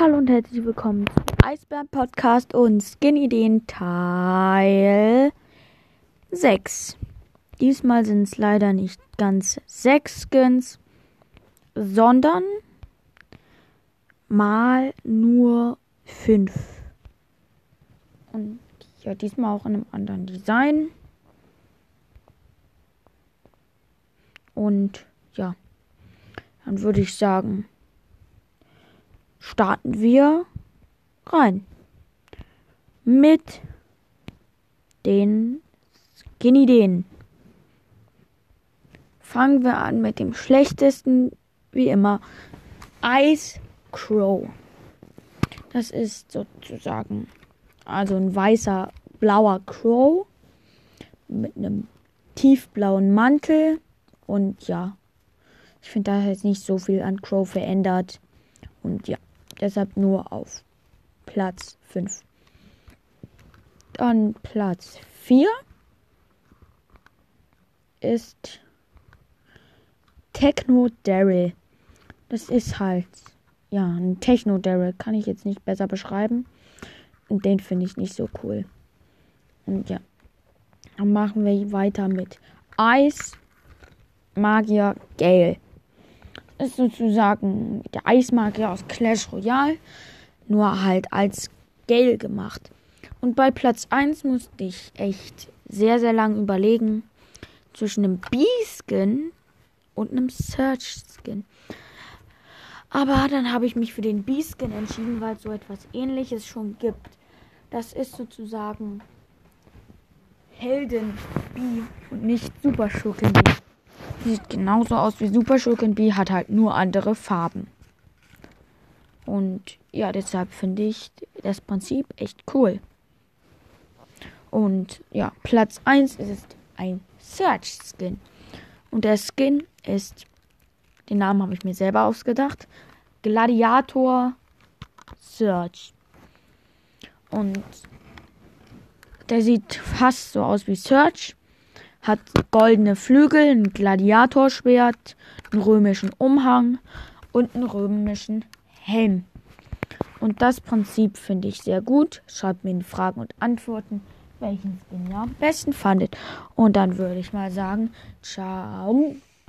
Hallo und herzlich willkommen zum Eisbären Podcast und Skin Ideen Teil 6. Diesmal sind es leider nicht ganz sechs Skins, sondern mal nur fünf. Und ja, diesmal auch in einem anderen Design. Und ja, dann würde ich sagen, starten wir rein mit den Skin-Ideen. Fangen wir an mit dem schlechtesten, wie immer, Ice Crow. Das ist sozusagen also ein weißer, blauer Crow mit einem tiefblauen Mantel und ja, ich finde, da jetzt nicht so viel an Crow verändert und ja, deshalb nur auf Platz 5. Dann Platz 4 ist Techno Daryl. Das ist halt, ja, ein Techno Daryl. Kann ich jetzt nicht besser beschreiben. Und den finde ich nicht so cool. Und ja, dann machen wir weiter mit Eis Magier Gale. Ist sozusagen der Eismagier aus Clash Royale, nur halt als Gale gemacht. Und bei Platz 1 musste ich echt sehr, sehr lang überlegen zwischen einem B-Skin und einem Search-Skin. Aber dann habe ich mich für den B-Skin entschieden, weil es so etwas ähnliches schon gibt. Das ist sozusagen Helden B und nicht Super Schurken B. Sieht genauso aus wie Super Schurken B, hat halt nur andere Farben. Und ja, deshalb finde ich das Prinzip echt cool. Und ja, Platz 1 ist ein Search Skin. Und der Skin ist, den Namen habe ich mir selber ausgedacht, Gladiator Search. Und der sieht fast so aus wie Search. Hat goldene Flügel, ein Gladiatorschwert, einen römischen Umhang und einen römischen Helm. Und das Prinzip finde ich sehr gut. Schreibt mir in Fragen und Antworten, welchen ihr am besten fandet. Und dann würde ich mal sagen, ciao.